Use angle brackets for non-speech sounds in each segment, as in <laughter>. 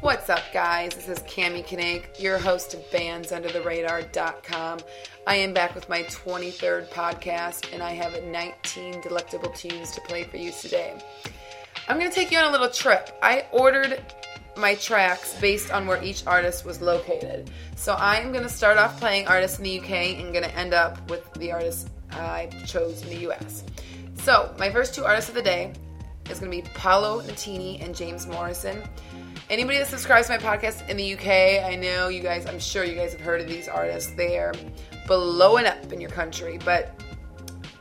What's up, guys? This is Cami Kinake, your host of BandsUnderTheRadar.com. I am back with my 23rd podcast, and I have 19 delectable tunes to play for you today. I'm going to take you on a little trip. I ordered my tracks based on where each artist was located. So I'm going to start off playing artists in the UK and going to end up with the artists I chose in the US. So my first two artists of the day is going to be Paolo Nutini and James Morrison. Anybody that subscribes to my podcast in the UK, I know you guys, I'm sure you guys have heard of these artists. They are blowing up in your country, but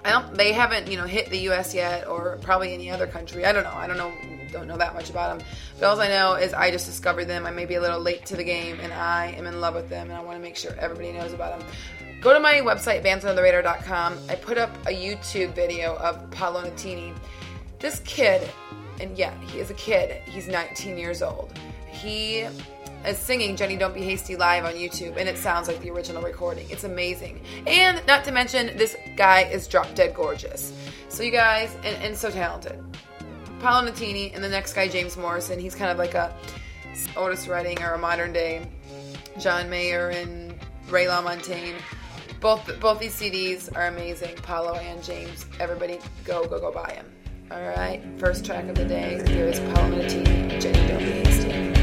I don't, they haven't, you know, hit the US yet or probably any other country. I don't know. I don't know don't know that much about them. But all I know is I just discovered them. I may be a little late to the game, and I am in love with them, and I want to make sure everybody knows about them. Go to my website, bandsundertheradar.com. I put up a YouTube video of Paolo Nutini. This kid, and yeah, he is a kid. He's 19 years old. He is singing Jenny Don't Be Hasty live on YouTube, and it sounds like the original recording. It's amazing. And not to mention, this guy is drop dead gorgeous. So, you guys, and, and so talented. Paolo Nutini, and the next guy, James Morrison. He's kind of like a Otis Redding or a modern day John Mayer and Ray LaMontagne. Both both these CDs are amazing. Paolo and James. Everybody, go go go buy them. All right. First track of the day. Here is Paolo Nutini, Jenny Don't Be Hasty.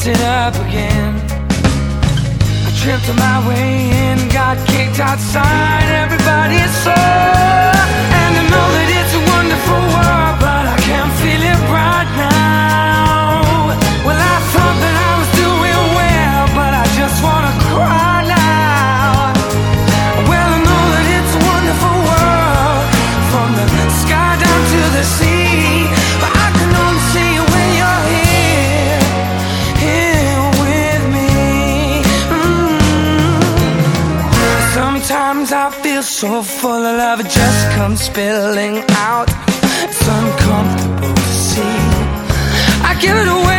messing up again. I tripped on my way in, got kicked outside, everybody saw. So full of love, it just comes spilling out. It's uncomfortable to see. I give it away.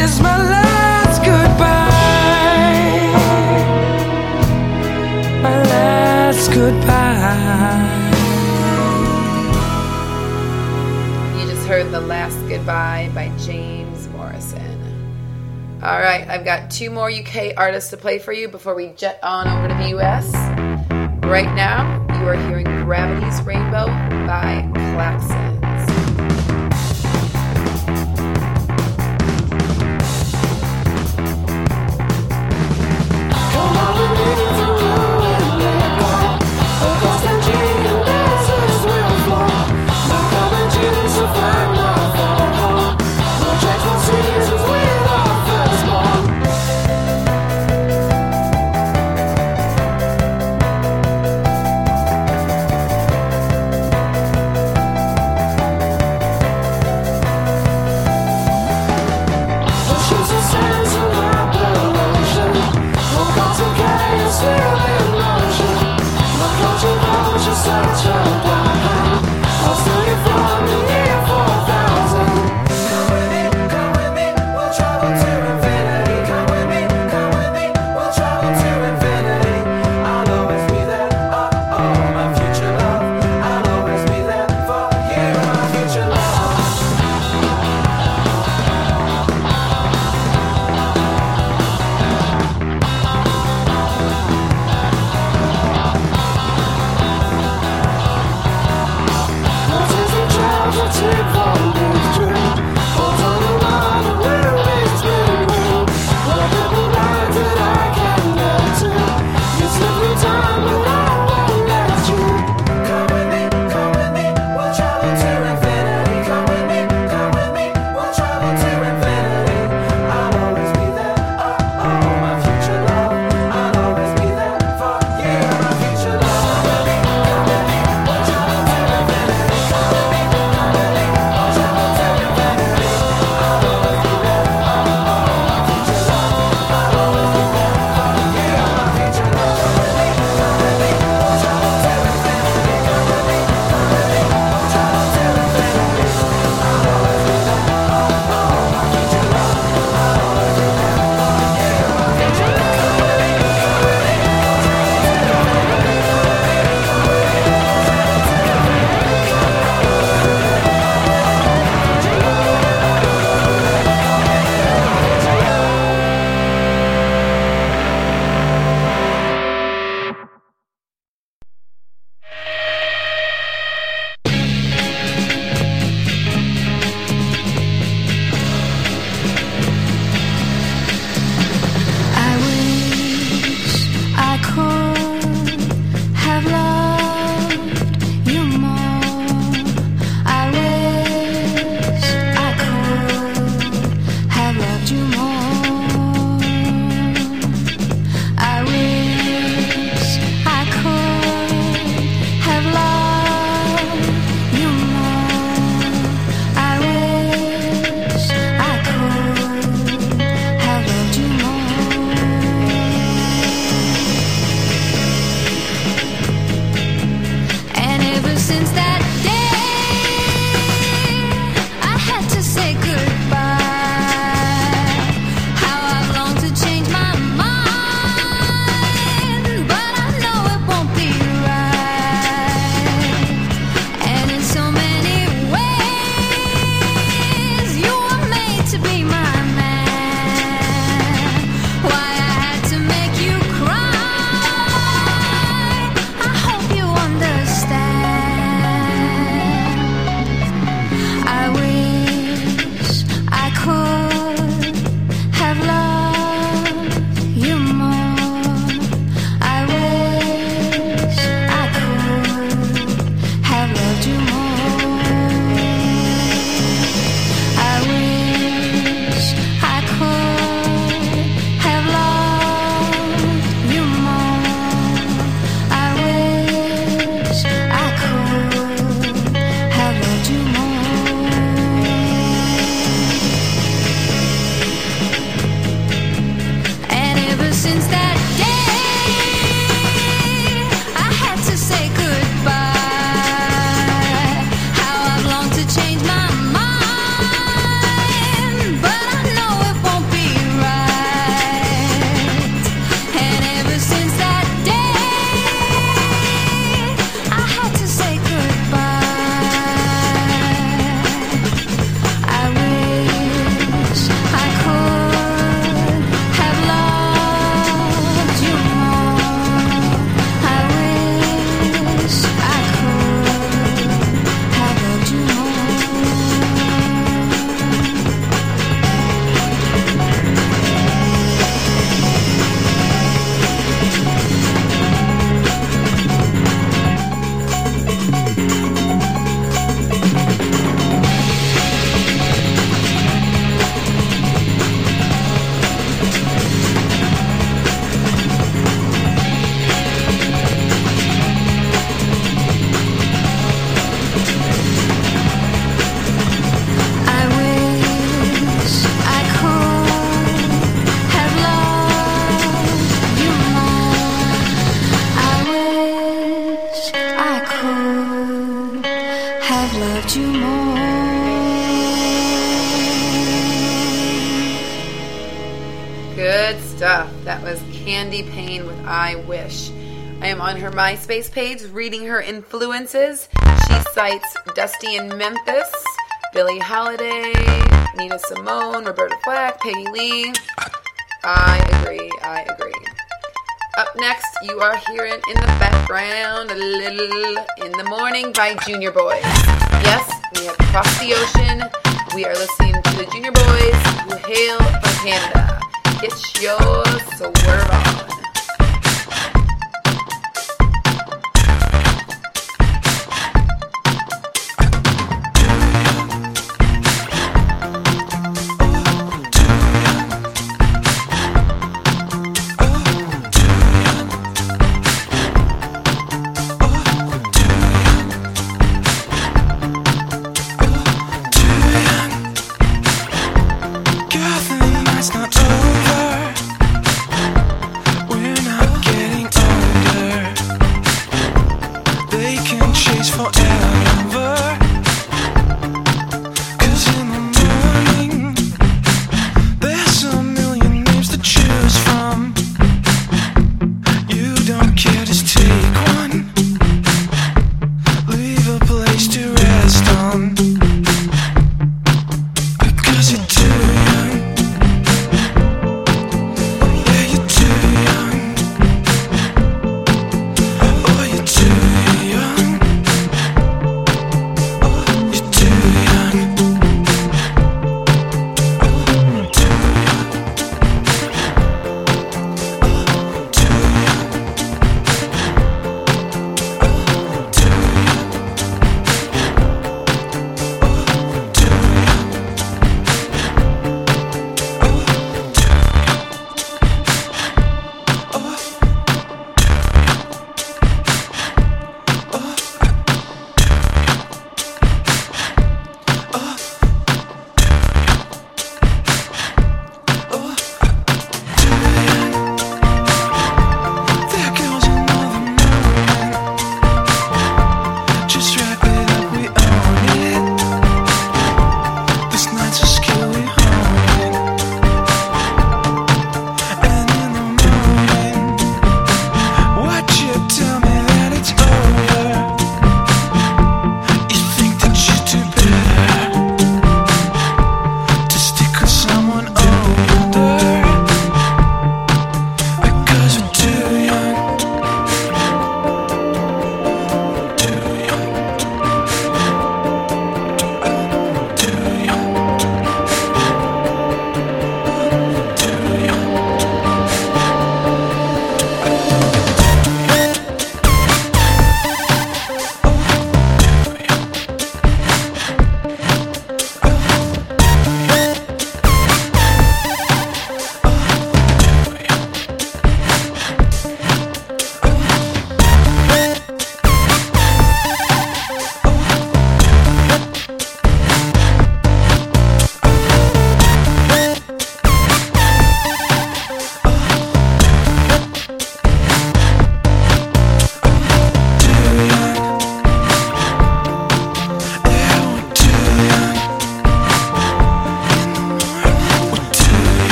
is my last goodbye. My last goodbye. You just heard The Last Goodbye by James Morrison. All right, I've got two more UK artists to play for you before we jet on over to the US. Right now, you are hearing Gravity's Rainbow by Klaxons. On her MySpace page reading her influences. She cites Dusty in Memphis, Billie Holiday, Nina Simone, Roberta Flack, Peggy Lee. I agree, I agree. Up next, you are hearing in the background a little In the Morning by Junior Boys. Yes, we have crossed the ocean. We are listening to the Junior Boys who hail from Canada. Get your swerve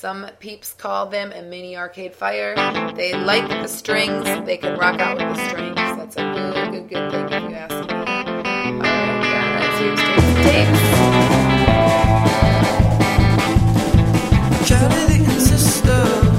Some peeps call them a mini arcade fire. They like the strings. They can rock out with the strings. That's a really good, good thing if you ask me. Sister.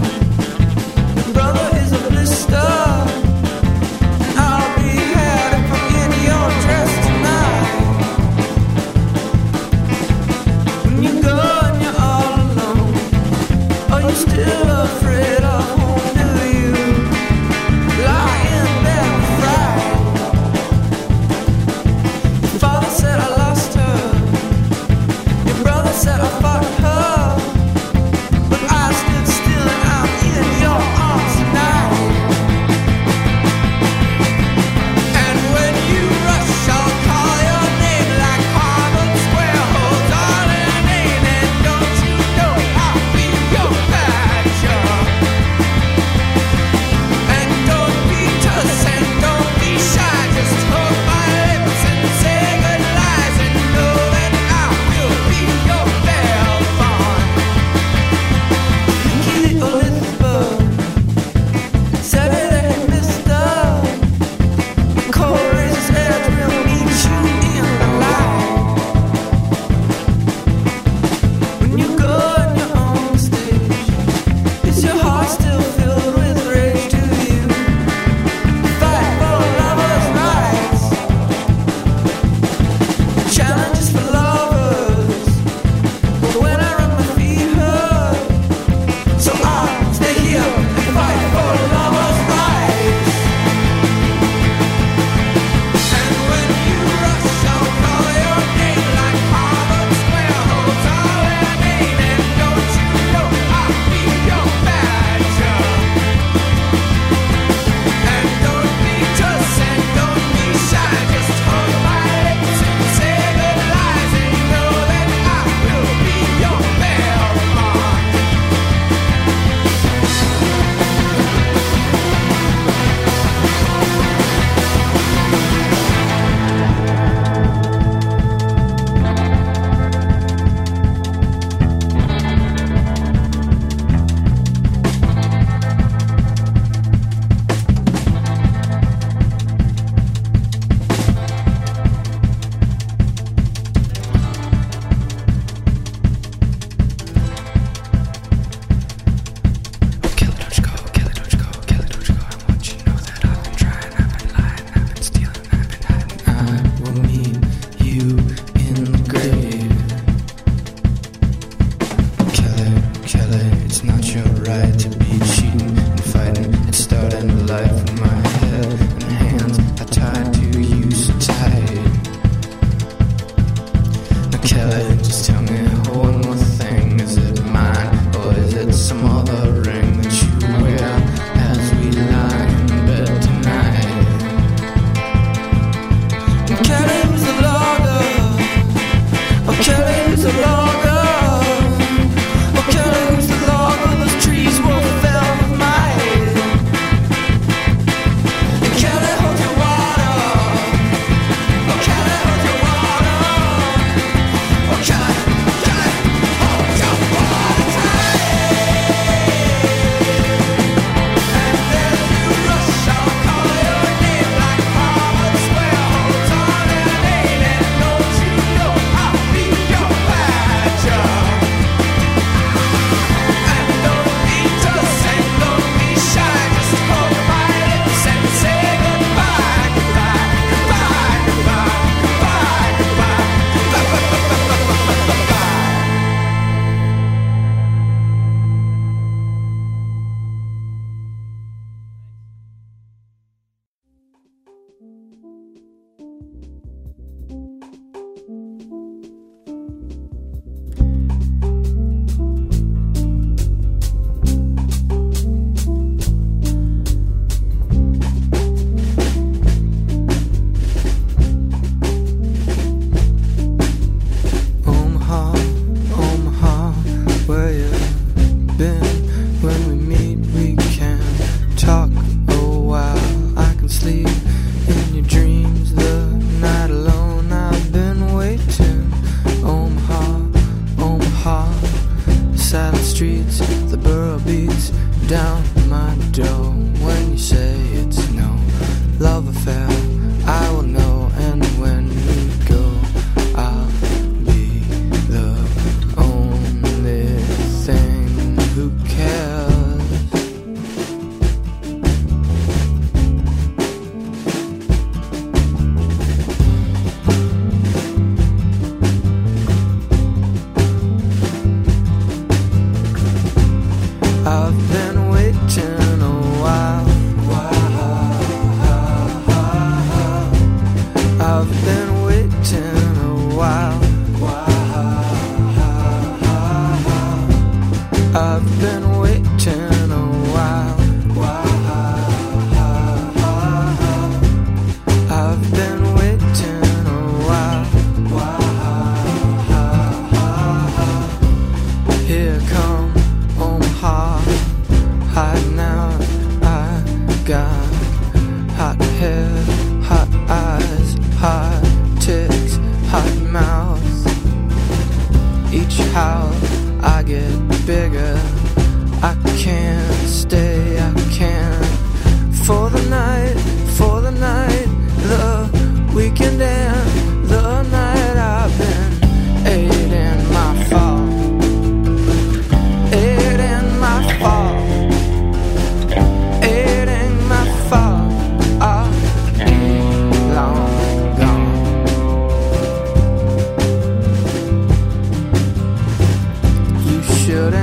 You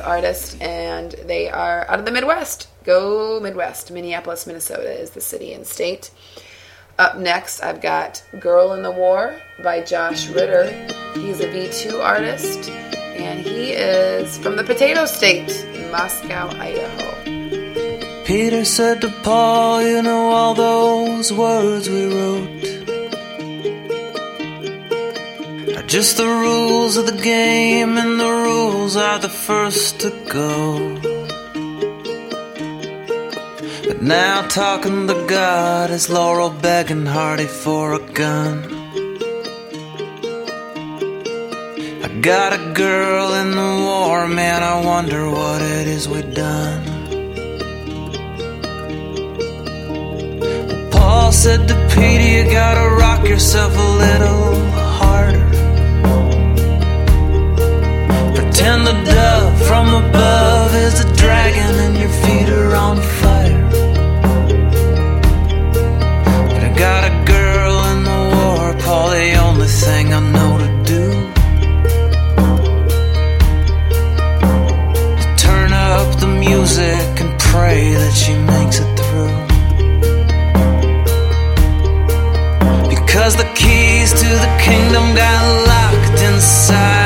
Artist and they are out of the Midwest. Go Midwest. Minneapolis, Minnesota is the city and state. Up next, I've got Girl in the War by Josh Ritter. He's a V2 artist and he is from the Potato State, Moscow, Idaho. Peter said to Paul, You know all those words we wrote just the rules of the game, and the rules are the first to go. But now, talking to God is Laurel begging Hardy for a gun. I got a girl in the war, man. I wonder what it is we done. Paul said to Peter, you gotta rock yourself a little harder. Pretend the dove from above is a dragon and your feet are on fire. But I got a girl in the war, Paul, the only thing I know to do. is Turn up the music and pray that she makes it through. Because the keys to the kingdom got locked inside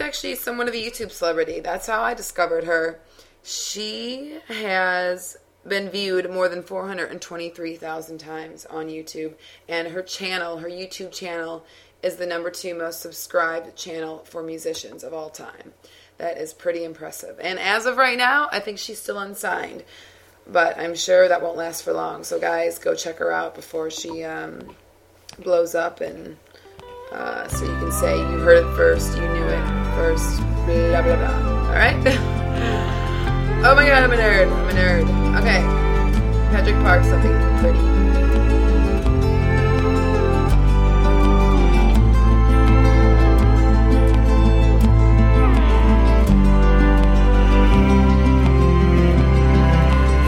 Actually somewhat of a YouTube celebrity. That's how I discovered her. She has been viewed more than 423,000 times on YouTube, and her channel, her YouTube channel, is the number two most subscribed channel for musicians of all time. That is pretty impressive. And as of right now, I think she's still unsigned, but I'm sure that won't last for long. So, guys, go check her out before she um, blows up, and uh, so you can say you heard it first, you knew it first, blah blah blah. All right. <laughs> oh my god, I'm a nerd. I'm a nerd. Okay, Patrick Park, something pretty.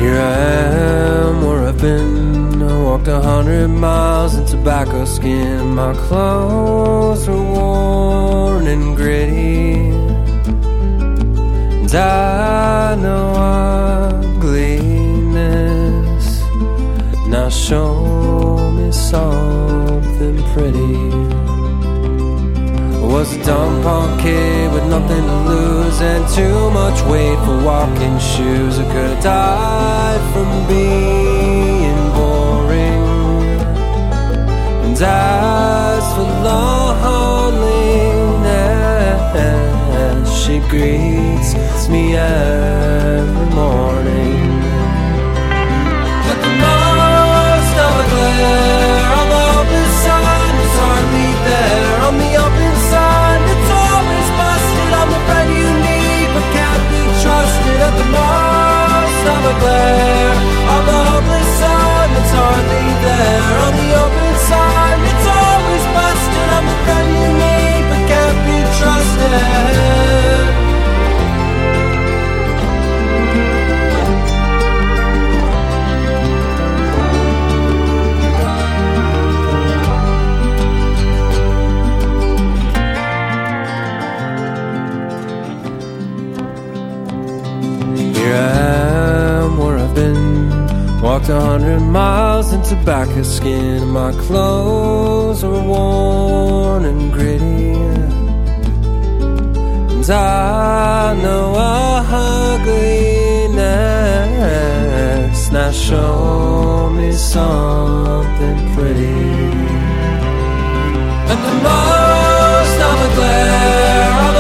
Here I am where I've been. Walked a hundred miles in tobacco skin. My clothes were worn and gritty. And I know ugliness. Now show me something pretty. Was a dumb punk kid with nothing to lose and too much weight for walking shoes. I could have died from being As for loneliness, she greets me every miles of skin. My clothes are worn and gritty. And I know ugliness. Now show me something pretty. And the most of a glare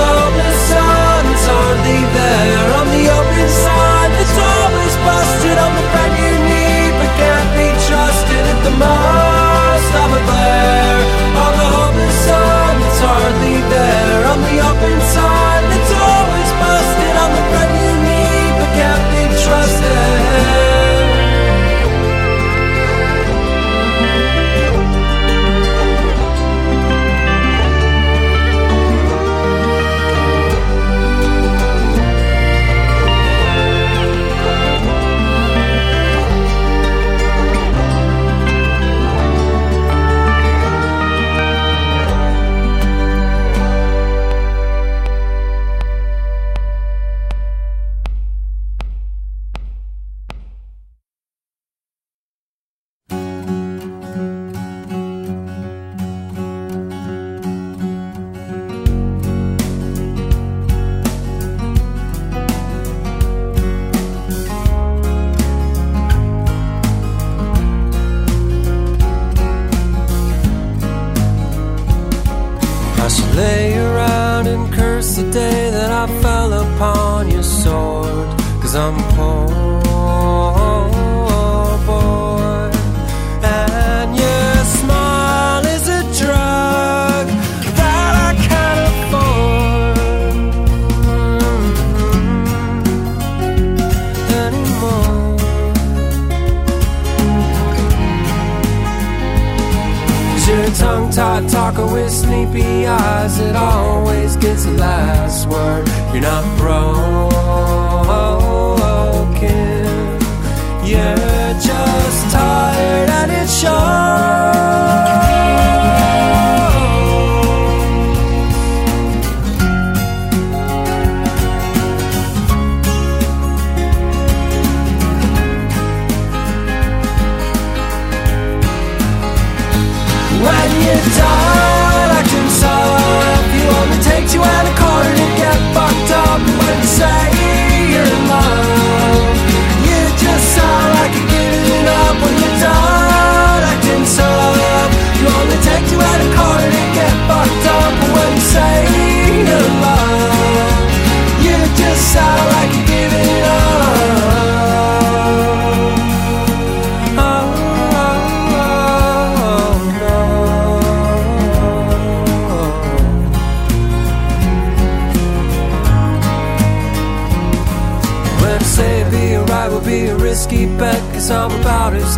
eyes that always gets the last word. You're not broken.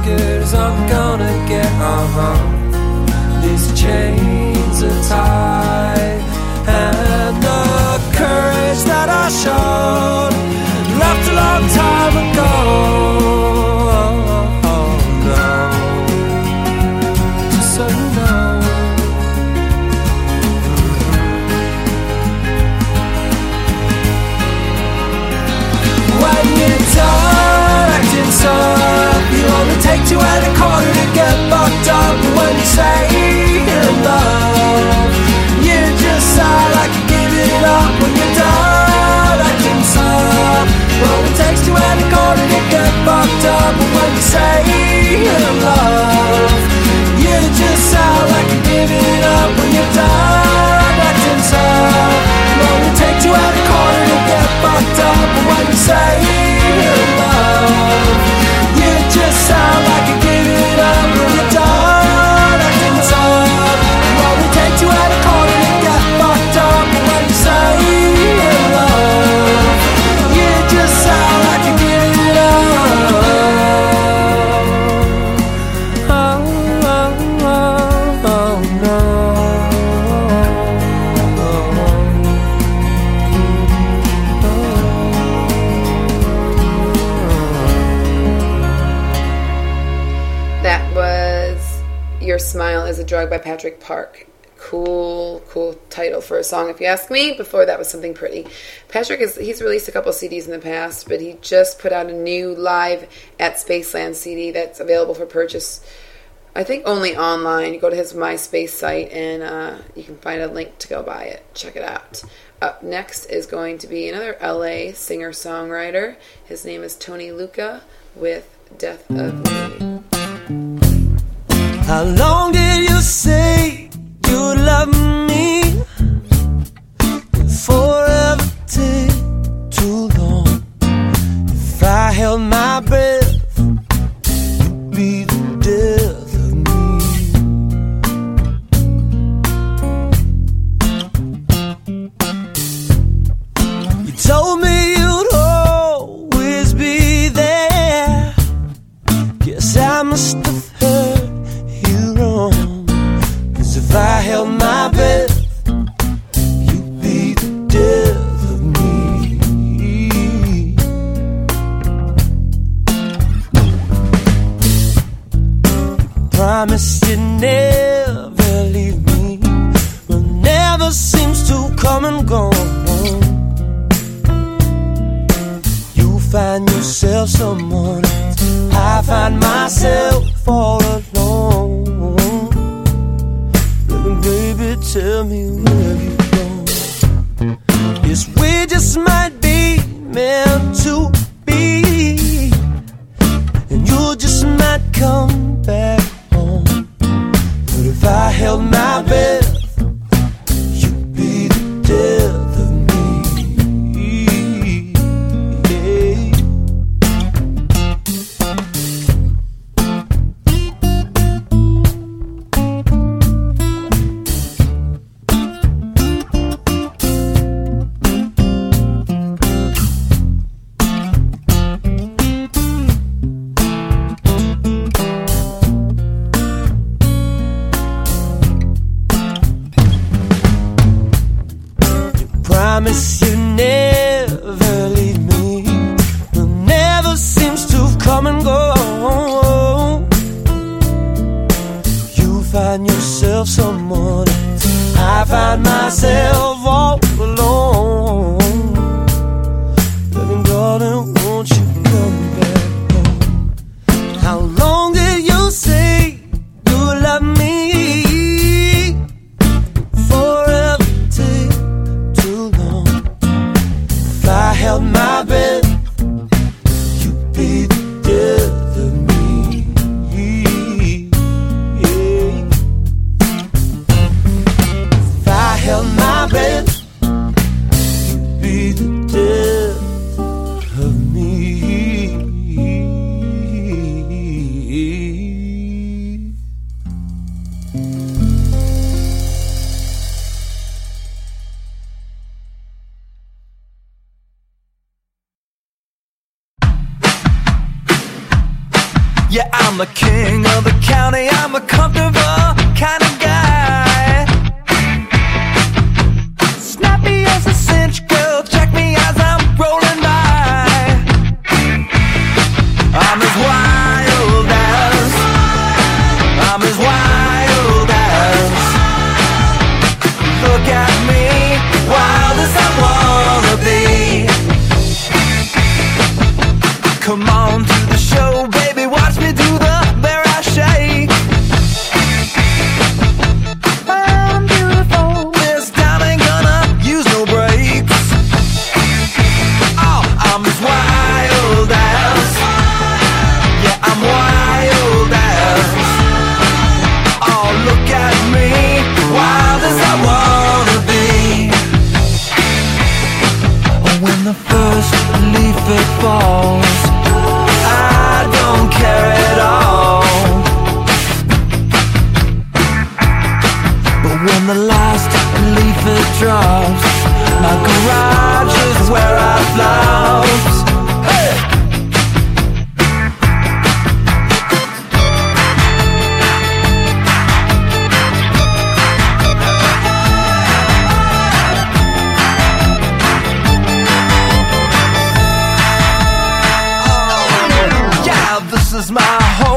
As good as I'm gonna get. Uh huh. Say By Patrick Park. Cool, cool title for a song, if you ask me. Before that was something pretty. Patrick is he's released a couple CDs in the past, but he just put out a new live at Spaceland CD that's available for purchase. I think only online. You go to his MySpace site and uh, you can find a link to go buy it. Check it out. Up next is going to be another LA singer songwriter. His name is Tony Lucca with Death of Me. How long did you say you love me? Forever take too long. If I held my breath, Promise you'd never leave me. Well, never seems to come and go. You find yourself someone. I find myself all alone. Baby, baby, tell me where you go. Yes, we just might be meant to be, and you just might come back. But I held my breath, Is my home.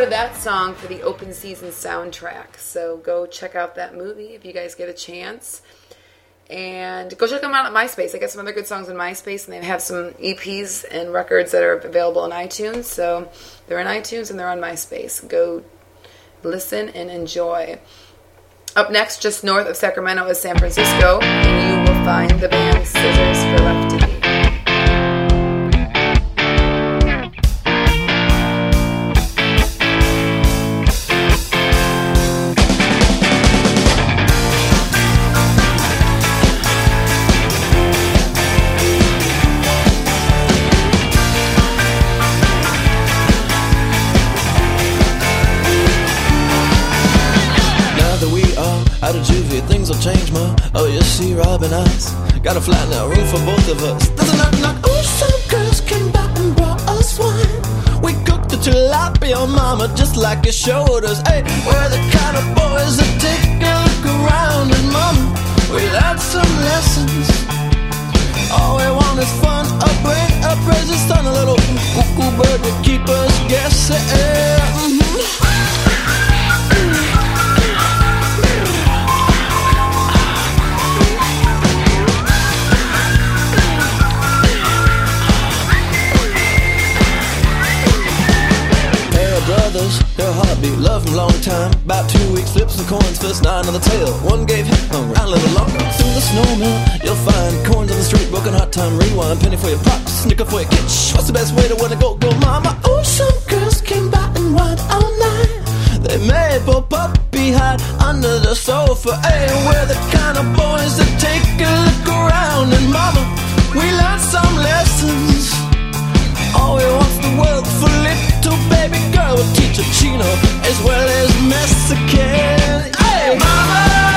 Recorded that song for the open season soundtrack. So go check out that movie if you guys get a chance. And go check them out at MySpace. I got some other good songs in MySpace, and they have some EPs and records that are available on iTunes. So they're in iTunes and they're on MySpace. Go listen and enjoy. Up next, just north of Sacramento, is San Francisco, and you will find the band Scissors for Left See, Robin eyes. Got a flat now, room for both of us. There's a knock, knock. Oh, some girls came back and brought us wine. We cooked the tilapia, mama, just like you showed us. Hey, we're the kind of boys that take a look around, and mama, we learned some lessons. All we want is fun, a break, a praise, sun, a little cuckoo bird to keep us guessing. First nine on the tail. One gave him a little long. Through the snowmill, you'll find coins on the street, broken heart time, rewind, penny for your props, snicker for your kitsch. What's the best way to win a go, go, mama? Oh, some girls came by and went all night. They made for puppy hide under the sofa. Hey, we're the kind of boys that take a look around, and mama, we learned some lessons. All we want's the world for little baby girl with teacher Chino as well as Mexican. Mama,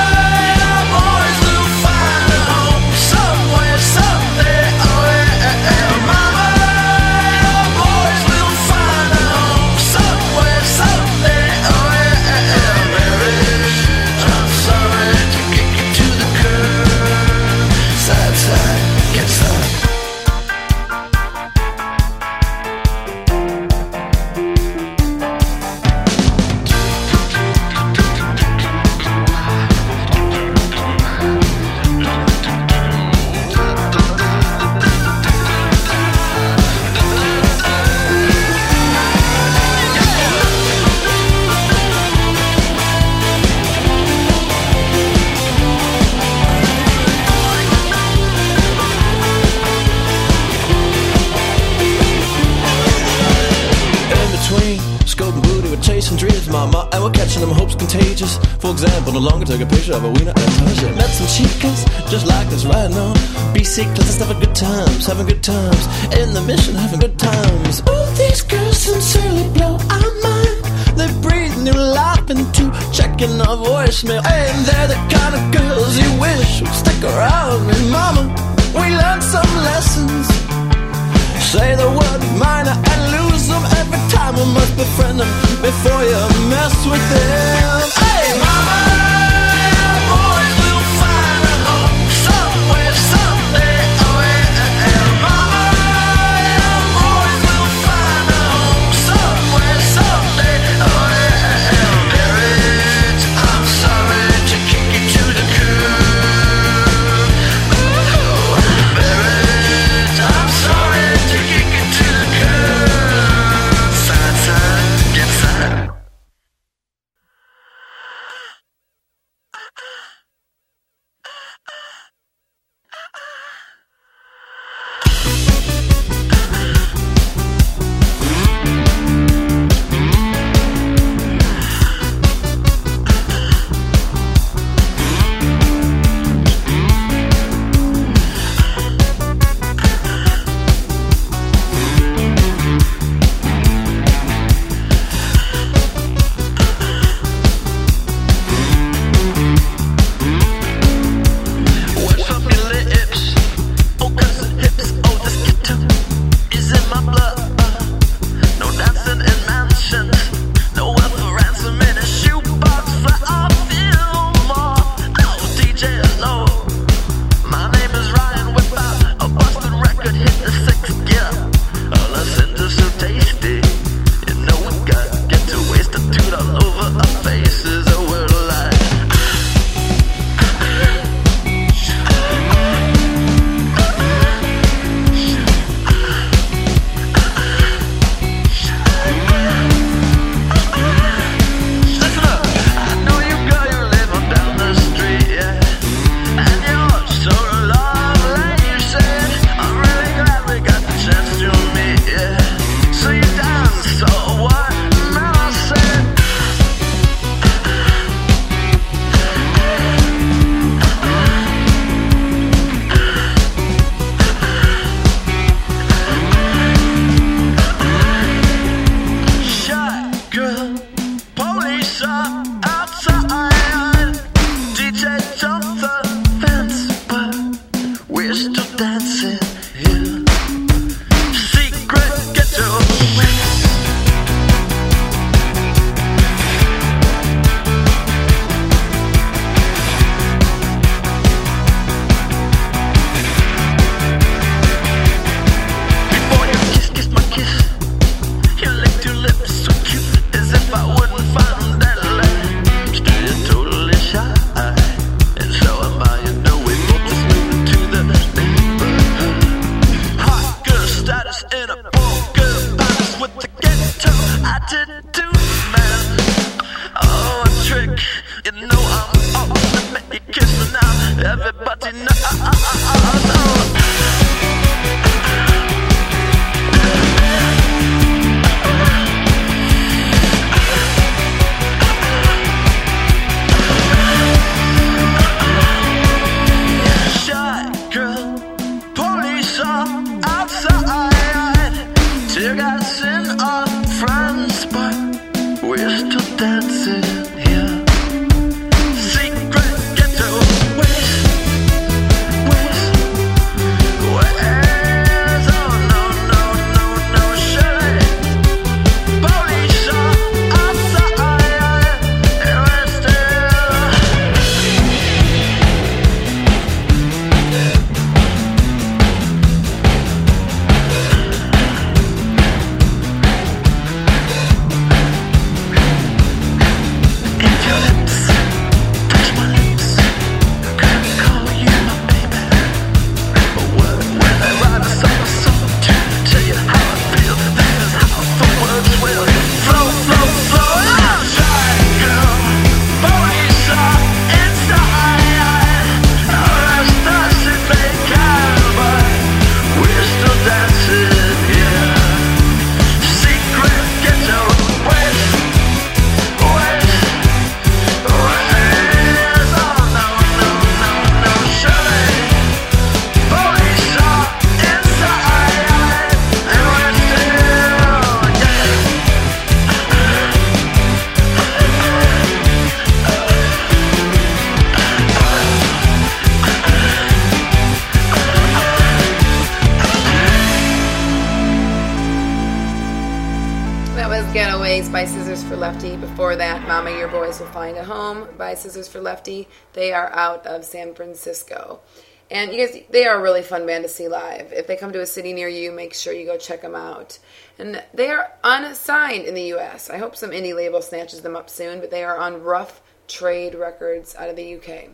no longer take a picture of a wiener and a pleasure. Met some chicas just like us riding on BC classes, having good times, having good times. In the mission, having good times. All these girls sincerely blow our mind. They breathe new life into checking our voicemail. And they're the kind of girls you wish would stick around. And mama, we learned some lessons. Say the word minor and lose them every time. We must befriend them before you mess with them. You know I'm up, make you kiss me now. Everybody knows. Lefty. They are out of San Francisco. And you guys, they are a really fun band to see live. If they come to a city near you, make sure you go check them out. And they are unsigned in the U.S. I hope some indie label snatches them up soon, but they are on Rough Trade Records out of the U.K.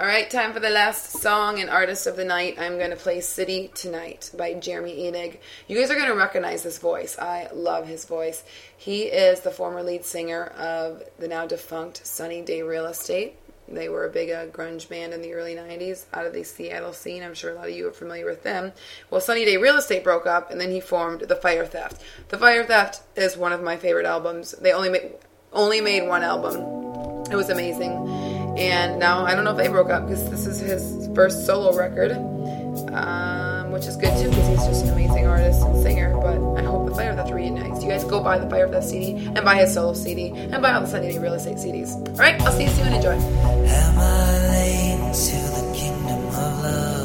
All right, time for the last song and artist of the night. I'm going to play City Tonight by Jeremy Enigk. You guys are going to recognize this voice. I love his voice. He is the former lead singer of the now defunct Sunny Day Real Estate. They were a big uh, grunge band in the early 90s out of the Seattle scene. I'm sure a lot of you are familiar with them. Well, Sunny Day Real Estate broke up, and then he formed The Fire Theft. The Fire Theft is one of my favorite albums. They only made, only made one album. It was amazing and now I don't know if they broke up because this is his first solo record, um, which is good too because he's just an amazing artist and singer. But I hope the Fire Theft reunites. You guys go buy the Fire Theft CD and buy his solo CD and buy all the Sunny Day Real Estate CDs. All right, I'll see you soon. Enjoy. Am I late to the kingdom of love?